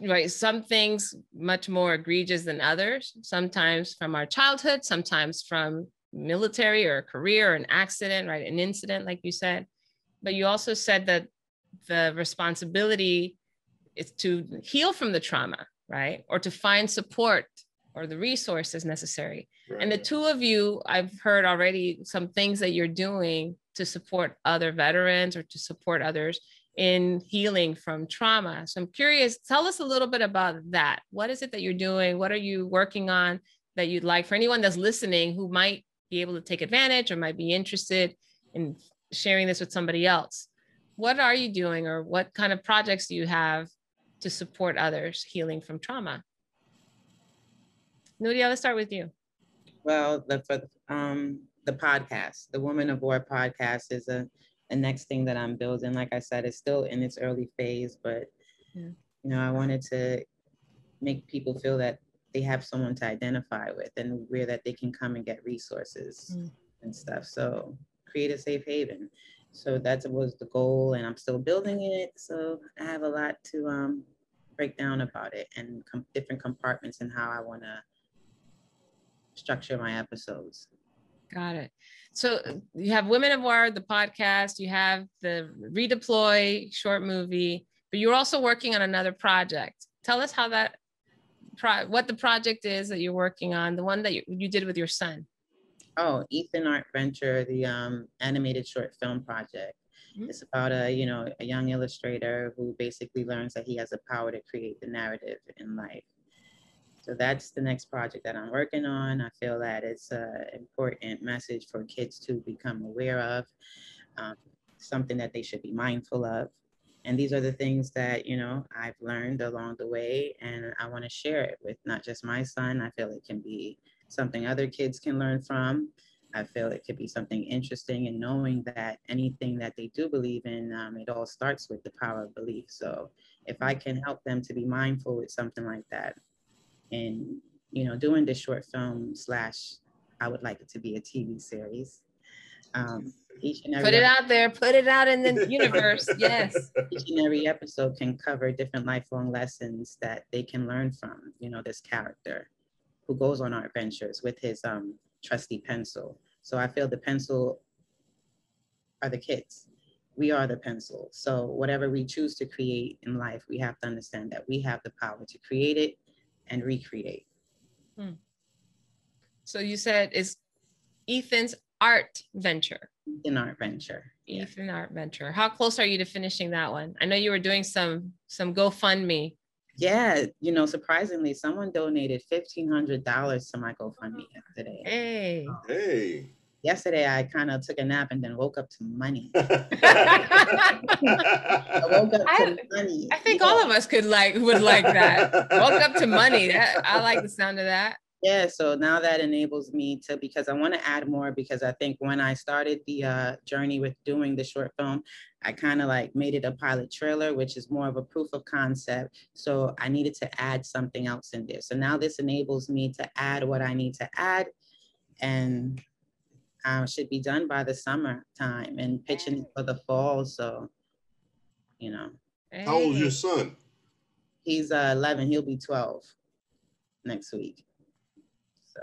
right, some things much more egregious than others, sometimes from our childhood, sometimes from military or career or an accident, right? An incident, like you said. But you also said that the responsibility is to heal from the trauma, right? Or to find support or the resources necessary. And the two of you, I've heard already some things that you're doing to support other veterans or to support others in healing from trauma. So I'm curious, tell us a little bit about that. What is it that you're doing? What are you working on that you'd like for anyone that's listening who might be able to take advantage or might be interested in sharing this with somebody else? What are you doing or what kind of projects do you have to support others healing from trauma? Nuria, let's start with you. Well, the for um the podcast, the Woman of War podcast is a the next thing that I'm building. Like I said, it's still in its early phase, but Yeah. you know, I wanted to make people feel that they have someone to identify with and where that they can come and get resources mm. and stuff. So create a safe haven. So that was the goal, and I'm still building it. So I have a lot to um, break down about it and com- different compartments and how I want to structure my episodes. Got it. So you have Women of War, the podcast, you have the Redeploy short movie, but you're also working on another project. Tell us how that, pro- what the project is that you're working on, the one that you, you did with your son. Oh, Ethan Art Venture, the um, animated short film project. Mm-hmm. It's about a, you know, a young illustrator who basically learns that he has the power to create the narrative in life. So that's the next project that I'm working on. I feel that it's an important message for kids to become aware of, um, something that they should be mindful of. And these are the things that, you know, I've learned along the way and I want to share it with not just my son. I feel it can be something other kids can learn from. I feel it could be something interesting in knowing that anything that they do believe in, um, it all starts with the power of belief. So if I can help them to be mindful with something like that, and you know, doing this short film slash, I would like it to be a TV series. Um, each and every put it episode, out there, put it out in the *laughs* universe. Yes. Each and every episode can cover different lifelong lessons that they can learn from, you know, this character who goes on our adventures with his um, trusty pencil. So I feel the pencil are the kids. We are the pencil. So whatever we choose to create in life, we have to understand that we have the power to create it and recreate. Hmm. So you said it's Ethan's art venture. Ethan art venture. Yeah. Ethan art venture. How close are you to finishing that one? I know you were doing some some GoFundMe. Yeah, you know, surprisingly, someone donated fifteen hundred dollars to my GoFundMe yesterday. Hey. Hey yesterday I kind of took a nap and then woke up to money. *laughs* I woke up I, to money. I think yeah. all of us could like would like that. woke up to money. *laughs* That I like the sound of that. Yeah, so now that enables me to because I want to add more because I think when I started the uh, journey with doing the short film, I kind of like made it a pilot trailer, which is more of a proof of concept. So I needed to add something else in there. So now this enables me to add what I need to add and um, should be done by the summertime and pitching for the fall. So, you know. How old is your son? He's uh, 11. He'll be 12 next week. So.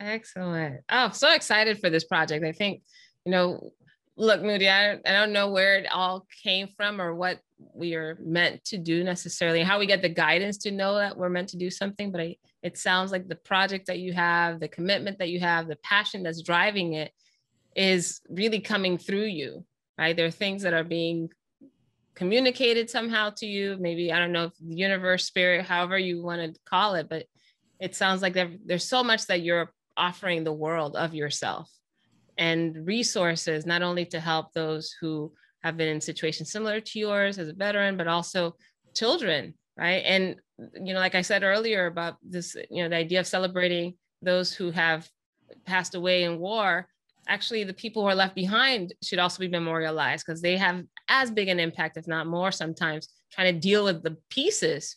Excellent. Oh, so excited for this project. I think, you know, look, Moody, I, I don't know where it all came from or what we are meant to do necessarily, how we get the guidance to know that we're meant to do something. But I, it sounds like the project that you have, the commitment that you have, the passion that's driving it is really coming through you, right? There are things that are being communicated somehow to you. Maybe, I don't know if the universe, spirit, however you want to call it, but it sounds like there, there's so much that you're offering the world of yourself and resources, not only to help those who have been in situations similar to yours as a veteran, but also children, right? And, you know, like I said earlier about this, you know, the idea of celebrating those who have passed away in war, actually the people who are left behind should also be memorialized because they have as big an impact, if not more sometimes, trying to deal with the pieces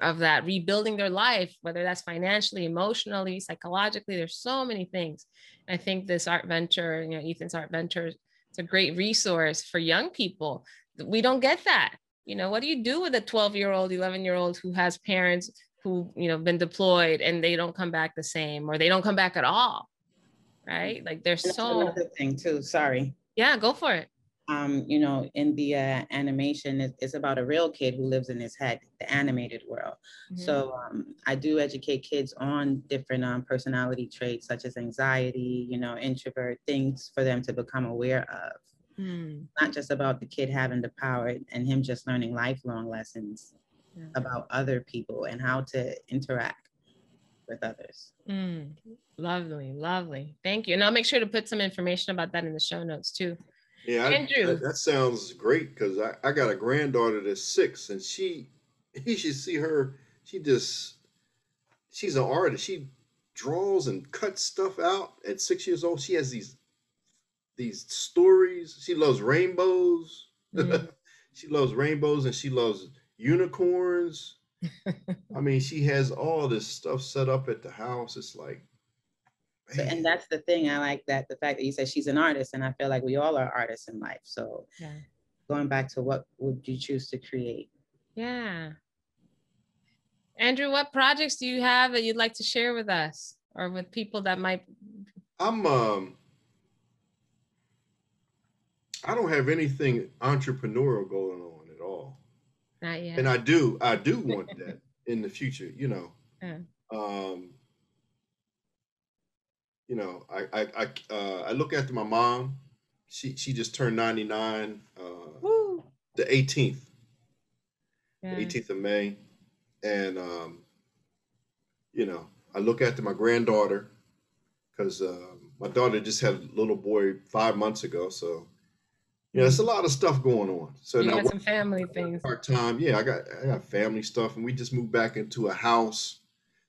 of that, rebuilding their life, whether that's financially, emotionally, psychologically. There's so many things. I think this art venture, you know, Ethan's art venture, it's a great resource for young people. We don't get that. You know, what do you do with a 12 year old, 11 year old who has parents who, you know, been deployed and they don't come back the same or they don't come back at all? Right. Like there's so another thing too. Sorry. Yeah, go for it um, you know, in the uh, animation, it's, it's, about a real kid who lives in his head, the animated world. Mm-hmm. So um, I do educate kids on different um, personality traits such as anxiety, you know, introvert, things for them to become aware of. Mm. Not just about the kid having the power and him just learning lifelong lessons yeah. about other people and how to interact with others. Mm. Lovely, lovely. Thank you. And I'll make sure to put some information about that in the show notes too. Yeah, I, that, that, sounds great because I, I got a granddaughter that's six, and she, *laughs* you should see her. She just, she's an artist. She draws and cuts stuff out at six years old. She has these, these stories. She loves rainbows. Mm. *laughs* she loves rainbows, and she loves unicorns. *laughs* I mean, she has all this stuff set up at the house. It's like, so, and that's the thing I like that the fact that you said she's an artist, and I feel like we all are artists in life. So, yeah. going back to what would you choose to create? Yeah. Andrew, what projects do you have that you'd like to share with us or with people that might? I'm um. I don't have anything entrepreneurial going on at all. Not yet. And I do, I do want that *laughs* in the future. You know. Yeah. Um. You know, I I I, uh, I look after my mom. She she just turned 99 uh, the 18th. Yeah. The 18th of May and um, you know, I look after my granddaughter because uh, my daughter just had a little boy five months ago. So, you know, it's a lot of stuff going on. So you now got some family things. Part time, yeah. I got I got family stuff, and we just moved back into a house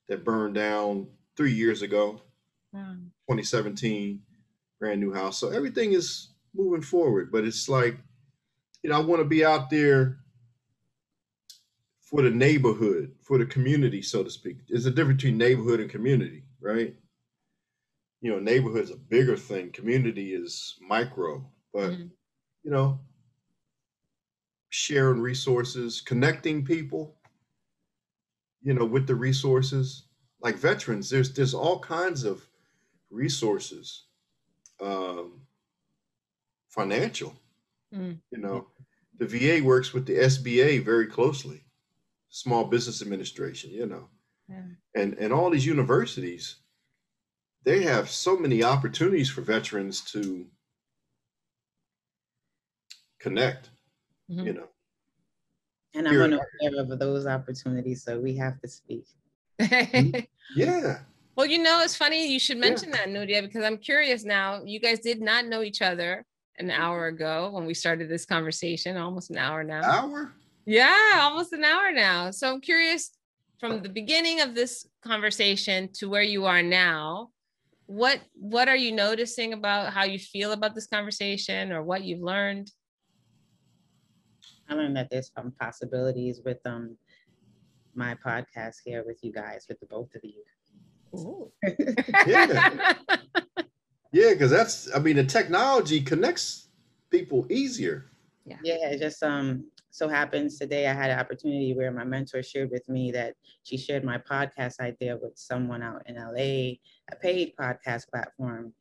that burned down three years ago, wow. 2017, brand new house. So everything is moving forward, but it's like, you know, I want to be out there for the neighborhood, for the community, so to speak. There's a difference between neighborhood and community, right? You know, neighborhood is a bigger thing. Community is micro, but mm-hmm. You know, sharing resources, connecting people, you know, with the resources. Like veterans, there's there's all kinds of resources, um, financial. Mm-hmm. You know, the VA works with the SBA very closely Small Business Administration, you know, yeah. and and all these universities, they have so many opportunities for veterans to connect, mm-hmm. you know. And I'm unaware of those opportunities, so we have to speak. Mm-hmm. *laughs* yeah. Well, you know, it's funny you should mention yeah. that, Nuria, because I'm curious now. You guys did not know each other an hour ago when we started this conversation, almost an hour now. Hour? Yeah, almost an hour now. So I'm curious from the beginning of this conversation to where you are now, what what are you noticing about how you feel about this conversation or what you've learned? I learned that there's some possibilities with um my podcast here with you guys, with the both of you. yeah. *laughs* yeah, because that's I mean the technology connects people easier. Yeah. Yeah, it just um so happens today I had an opportunity where my mentor shared with me that she shared my podcast idea with someone out in LA, a paid podcast platform.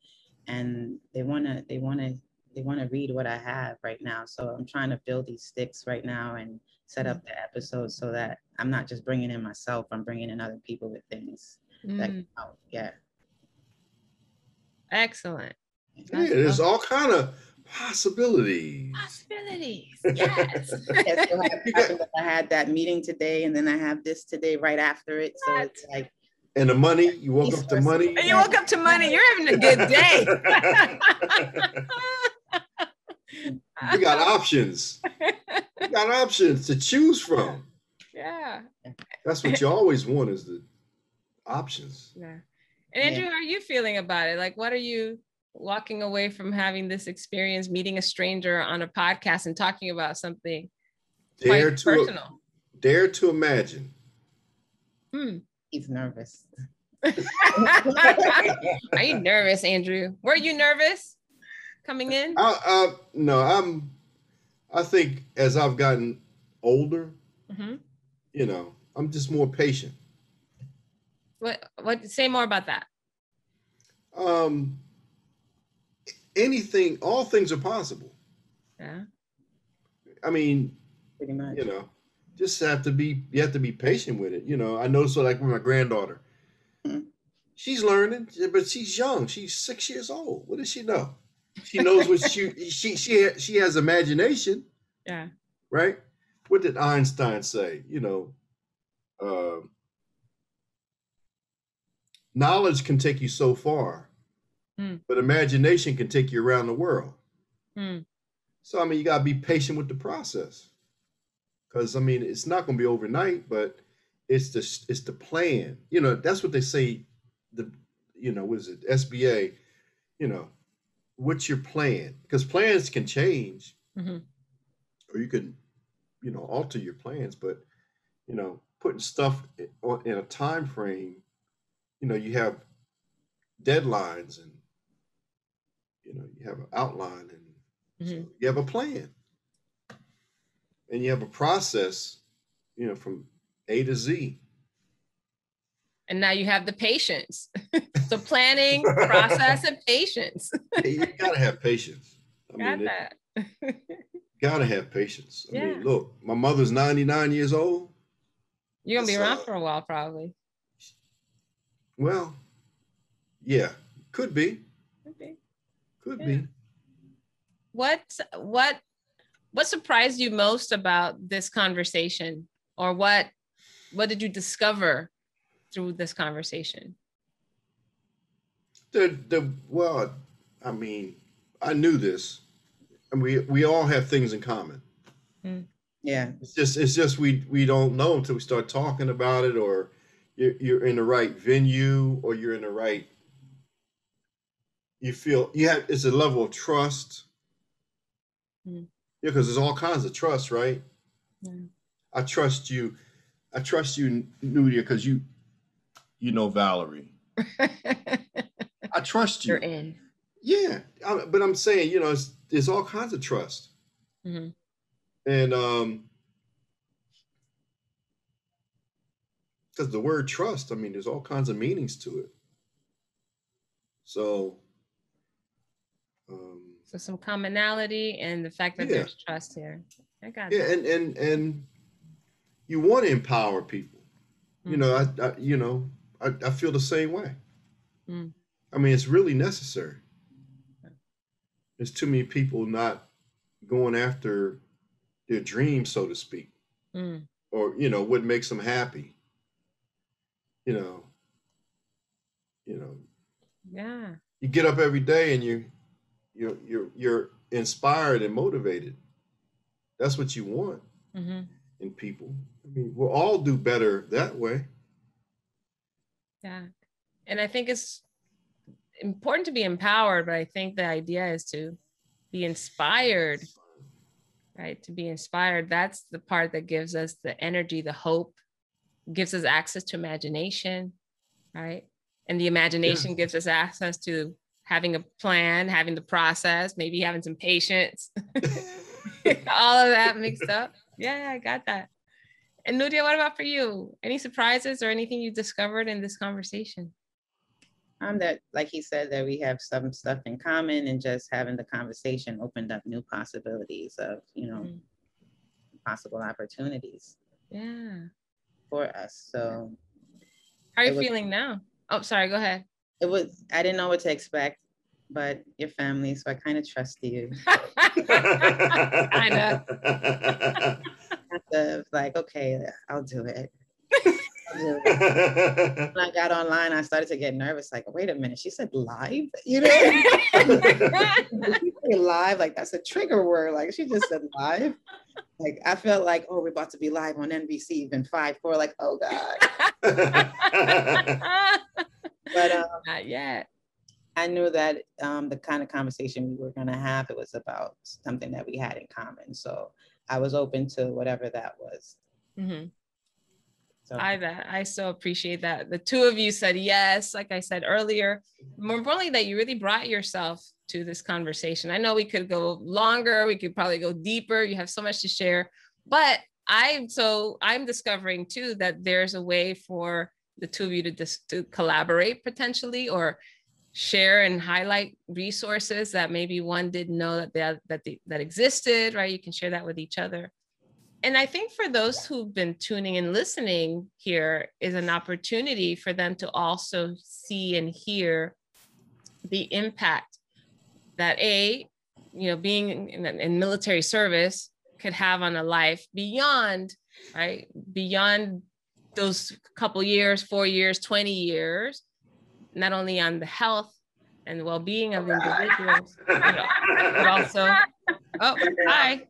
And they wanna they wanna they wanna read what I have right now. So I'm trying to build these sticks right now and set up the episodes so that I'm not just bringing in myself, I'm bringing in other people with things mm. that out. Yeah. Excellent. Yeah, there's all kind of possibilities. Possibilities. *laughs* Yes. *laughs* I had that meeting today, and then I have this today right after it. So it's like. And the money, you woke up to money. And you woke up to money. You're having a good day. *laughs* you got *laughs* options. You got options to choose from. Yeah. That's what you always want is the options. Yeah. And Andrew, yeah. how are you feeling about it? Like, what are you walking away from having this experience, meeting a stranger on a podcast and talking about something dare to, personal. Dare to imagine. Hmm. He's nervous. *laughs* Are you nervous, Andrew? Were you nervous coming in? I, uh, no, I'm. I think as I've gotten older, mm-hmm. you know, I'm just more patient. What? What? Say more about that. Um, anything, all things are possible. Yeah. I mean, pretty much. You know, just have to be you have to be patient with it. You know, I know so like with my granddaughter. Mm-hmm. She's learning, but she's young. She's six years old. What does she know? She knows what she she she she has imagination. Yeah. Right. What did Einstein say? You know, uh, knowledge can take you so far, Mm. But imagination can take you around the world. Mm. So I mean, you gotta be patient with the process, because I mean, it's not gonna be overnight, but it's the it's the plan. You know, that's what they say. The you know, what is it? SBA. You know, what's your plan? Because plans can change, mm-hmm. or you can, you know, alter your plans. But you know, putting stuff in a time frame, you know, you have deadlines and you know you have an outline and mm-hmm. so you have a plan and you have a process, you know, from A to Z. And now you have the patience. *laughs* so planning, process, and patience. *laughs* you gotta have patience. I Got mean, that. It, *laughs* gotta have patience. I yeah. mean, look, my mother's 99 years old. You're gonna be around uh, for a while, probably. Well, yeah, could be. Could be. Could yeah. be. What what what surprised you most about this conversation or what what did you discover through this conversation the the well i mean i knew this and we we all have things in common mm. yeah it's just it's just we we don't know until we start talking about it or you're, you're in the right venue or you're in the right you feel you have it's a level of trust mm. Yeah, because there's all kinds of trust, right? Yeah. I trust you. I trust you, Nuria, because you you know Valerie. *laughs* I trust you. You're in. Yeah, I, but I'm saying, you know, it's all kinds of trust, mm-hmm. and um, because the word trust, I mean, there's all kinds of meanings to it. So, um, so some commonality and the fact that yeah. there's trust here. I got yeah, that. and and and you want to empower people. Mm. You know, I, I, you know I, I feel the same way. Mm. I mean, it's really necessary. There's too many people not going after their dreams, so to speak, mm. or you know what makes them happy. You know, you know. Yeah. You get up every day and you you're you're you're inspired and motivated. That's what you want mm-hmm. in people. I mean, we'll all do better that way. Yeah, and I think it's important to be empowered, but I think the idea is to be inspired, right? To be inspired. That's the part that gives us the energy, the hope, gives us access to imagination, right? And the imagination yeah. gives us access to having a plan, having the process, maybe having some patience, *laughs* *laughs* all of that mixed up. Yeah, I got that. And Nuria, what about for you? Any surprises or anything you discovered in this conversation? Um, that like he said, that we have some stuff in common, and just having the conversation opened up new possibilities of you know mm. possible opportunities. Yeah, for us. So, how are you was, feeling now? Oh, sorry. Go ahead it was I didn't know what to expect, but your family, so I kind of trust you. *laughs* kind *laughs* of. like, okay, I'll do it. *laughs* when I got online, I started to get nervous. Like, wait a minute, she said live, you know? *laughs* live, like that's a trigger word. Like she just said live. Like I felt like, oh, we're about to be live on NBC, even five, four. Like, oh God. but um, *laughs* not yet. I knew that um, the kind of conversation we were going to have, it was about something that we had in common. So I was open to whatever that was. Mm-hmm. So. I that I so appreciate that. The two of you said yes, like I said earlier. More importantly, that you really brought yourself to this conversation. I know we could go longer, we could probably go deeper. You have so much to share, but I so I'm discovering too that there's a way for the two of you to just to collaborate potentially or share and highlight resources that maybe one didn't know that they, that they, that existed right? You can share that with each other. And i think for those who've been tuning and listening here is an opportunity for them to also see and hear the impact that a you know being in, in military service could have on a life beyond right? Beyond those couple years, four years, 20 years, not only on the health and well-being of *laughs* individuals, but also, oh, hi.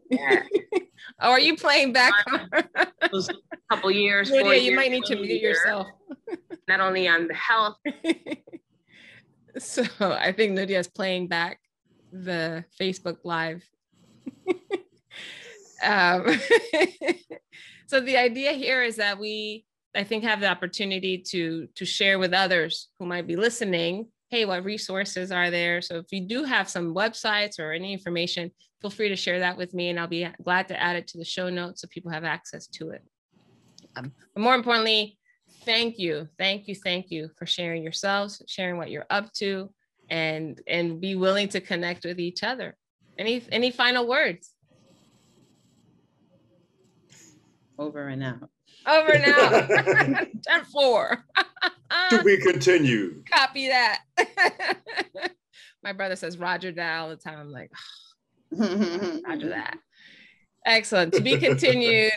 oh, are you playing back? *laughs* those couple years, Lydia, you years, might need to mute yourself. not only on the health. *laughs* so I think Lydia is playing back the Facebook Live. um, so the idea here is that we I think have the opportunity to to share with others who might be listening. Hey, what resources are there? So if you do have some websites or any information, feel free to share that with me, and I'll be glad to add it to the show notes so people have access to it. Um, but more importantly, thank you, thank you, thank you for sharing yourselves, sharing what you're up to, and and be willing to connect with each other. Any any final words? Over and out. Over now. out. *laughs* *laughs* 10 4. to be continued. *laughs* Copy that. My brother says Roger that all the time. I'm like, oh, Roger that. Excellent. To be continued.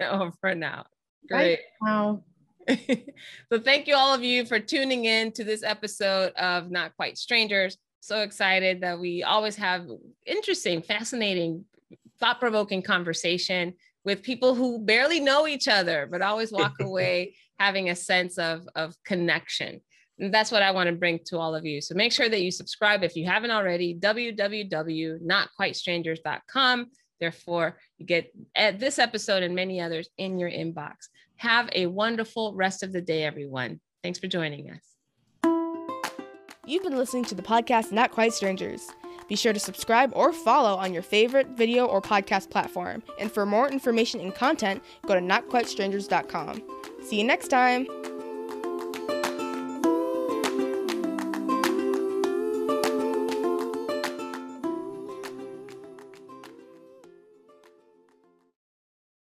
Over now. Great. Wow. so thank you all of you for tuning in to this episode of Not Quite Strangers. So excited that we always have interesting, fascinating, thought-provoking conversation with people who barely know each other, but always *laughs* walk away having a sense of, of connection. And that's what I want to bring to all of you. So make sure that you subscribe if you haven't already, www.notquitestrangers.com. Therefore, you get at this episode and many others in your inbox. Have a wonderful rest of the day, everyone. Thanks for joining us. You've been listening to the podcast Not Quite Strangers. Be sure to subscribe or follow on your favorite video or podcast platform. And for more information and content, go to notquitestrangers.com. See you next time.